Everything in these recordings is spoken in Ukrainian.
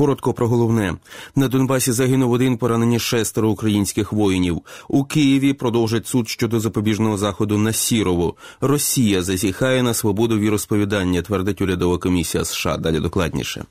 Коротко про головне на Донбасі загинув один поранені шестеро українських воїнів. У Києві продовжать суд щодо запобіжного заходу на Сірову. Росія засіхає на свободу віросповідання, твердить урядова комісія США. Далі докладніше.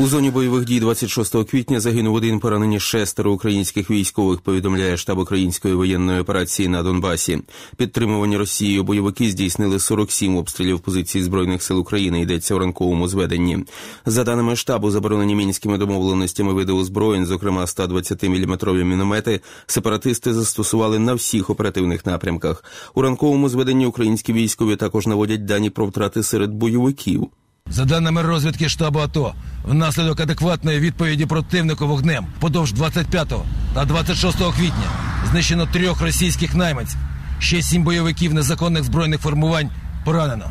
У зоні бойових дій 26 квітня загинув один поранені шестеро українських військових. Повідомляє штаб української воєнної операції на Донбасі. Підтримувані Росією бойовики здійснили 47 обстрілів позицій збройних сил України. Йдеться у ранковому зведенні. За даними штабу, заборонені мінськими домовленостями види озброєнь, зокрема 120-мм міномети, сепаратисти застосували на всіх оперативних напрямках. У ранковому зведенні українські військові також наводять дані про втрати серед бойовиків. За даними розвідки штабу АТО, внаслідок адекватної відповіді противнику вогнем подовж 25 та 26 квітня знищено трьох російських найманців, ще сім бойовиків незаконних збройних формувань поранено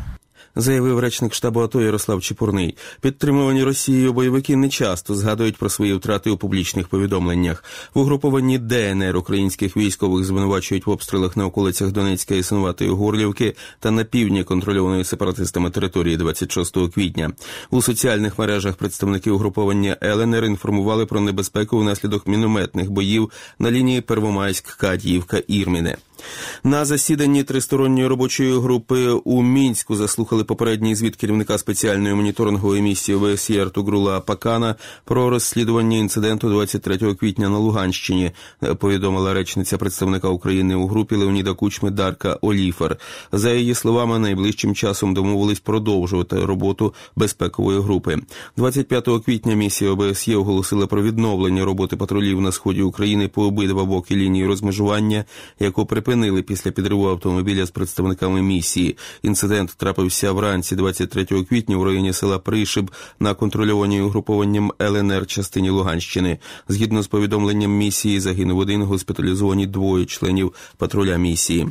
заявив речник штабу АТО Ярослав Чепурний. Підтримувані Росією бойовики не часто згадують про свої втрати у публічних повідомленнях. В угрупованні ДНР українських військових звинувачують в обстрілах на околицях Донецької Синуватої Горлівки та на півдні контрольованої сепаратистами території 26 квітня. У соціальних мережах представники угруповання ЛНР інформували про небезпеку внаслідок мінометних боїв на лінії Первомайськ, Кадіївка, Ірміне. На засіданні тристоронньої робочої групи у мінську заслухали попередній звіт керівника спеціальної моніторингової місії ВСЄ Артугрула Пакана про розслідування інциденту 23 квітня на Луганщині. Повідомила речниця представника України у групі Леоніда Кучми Дарка Оліфер. За її словами, найближчим часом домовились продовжувати роботу безпекової групи. 25 квітня місія ОБСЄ оголосила про відновлення роботи патрулів на сході України по обидва боки лінії розмежування, яку припинили припинили після підриву автомобіля з представниками місії. Інцидент трапився вранці 23 квітня у районі села Пришиб на контрольованій угрупованням ЛНР частині Луганщини. Згідно з повідомленням місії, загинув один госпіталізовані двоє членів патруля місії.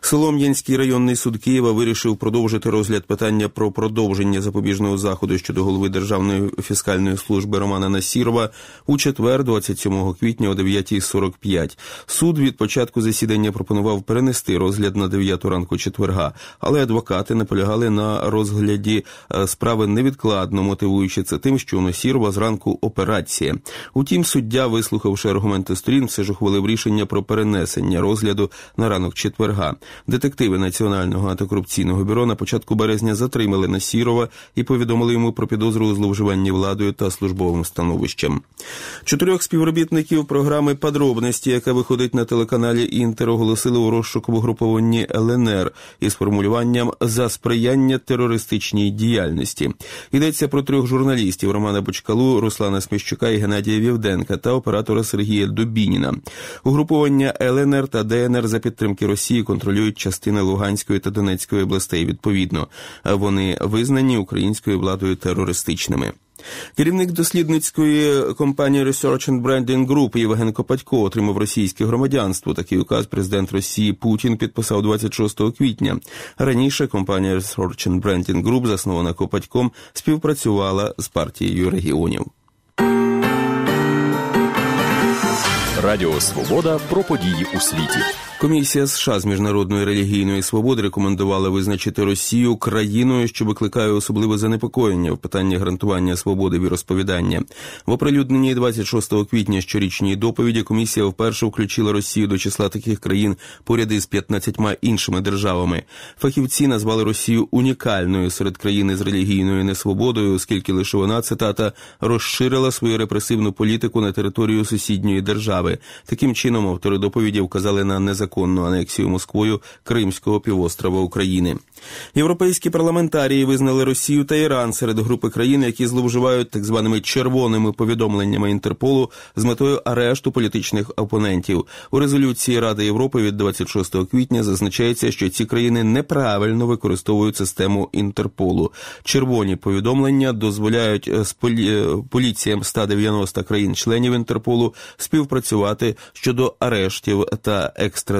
Солом'янський районний суд Києва вирішив продовжити розгляд питання про продовження запобіжного заходу щодо голови Державної фіскальної служби Романа Насірова у четвер, 27 квітня о 9.45. Суд від початку засідання пропонував запропонував перенести розгляд на 9 ранку четверга, але адвокати наполягали на розгляді е, справи невідкладно, мотивуючи це тим, що у Носірова зранку операція. Утім, суддя, вислухавши аргументи сторін, все ж ухвалив рішення про перенесення розгляду на ранок четверга. Детективи Національного антикорупційного бюро на початку березня затримали Насірова і повідомили йому про підозру у зловживанні владою та службовим становищем. Чотирьох співробітників програми подробності, яка виходить на телеканалі Інтер, оголосили оголосили у розшуку в угрупованні ЛНР із формулюванням за сприяння терористичній діяльності. Йдеться про трьох журналістів Романа Бочкалу, Руслана Сміщука і Геннадія Вівденка та оператора Сергія Дубініна. Угруповання ЛНР та ДНР за підтримки Росії контролюють частини Луганської та Донецької областей. Відповідно, вони визнані українською владою терористичними. Керівник дослідницької компанії Research and Branding Group Євген Копатько отримав російське громадянство. Такий указ президент Росії Путін підписав 26 квітня. Раніше компанія Research and Branding Group, заснована Копатьком, співпрацювала з партією регіонів. Радіо Свобода про події у світі. Комісія США з міжнародної релігійної свободи рекомендувала визначити Росію країною, що викликає особливе занепокоєння в питанні гарантування свободи віросповідання. В оприлюдненні 26 квітня щорічній доповіді комісія вперше включила Росію до числа таких країн поряд із 15 іншими державами. Фахівці назвали Росію унікальною серед країн з релігійною несвободою, оскільки лише вона цитата розширила свою репресивну політику на територію сусідньої держави. Таким чином автори доповіді вказали на незаконність незаконну анексію Москвою Кримського півострова України. Європейські парламентарії визнали Росію та Іран серед групи країн, які зловживають так званими червоними повідомленнями Інтерполу з метою арешту політичних опонентів. У резолюції Ради Європи від 26 квітня зазначається, що ці країни неправильно використовують систему Інтерполу. Червоні повідомлення дозволяють е. Е, поліціям 190 країн-членів Інтерполу співпрацювати щодо арештів та екстрадиції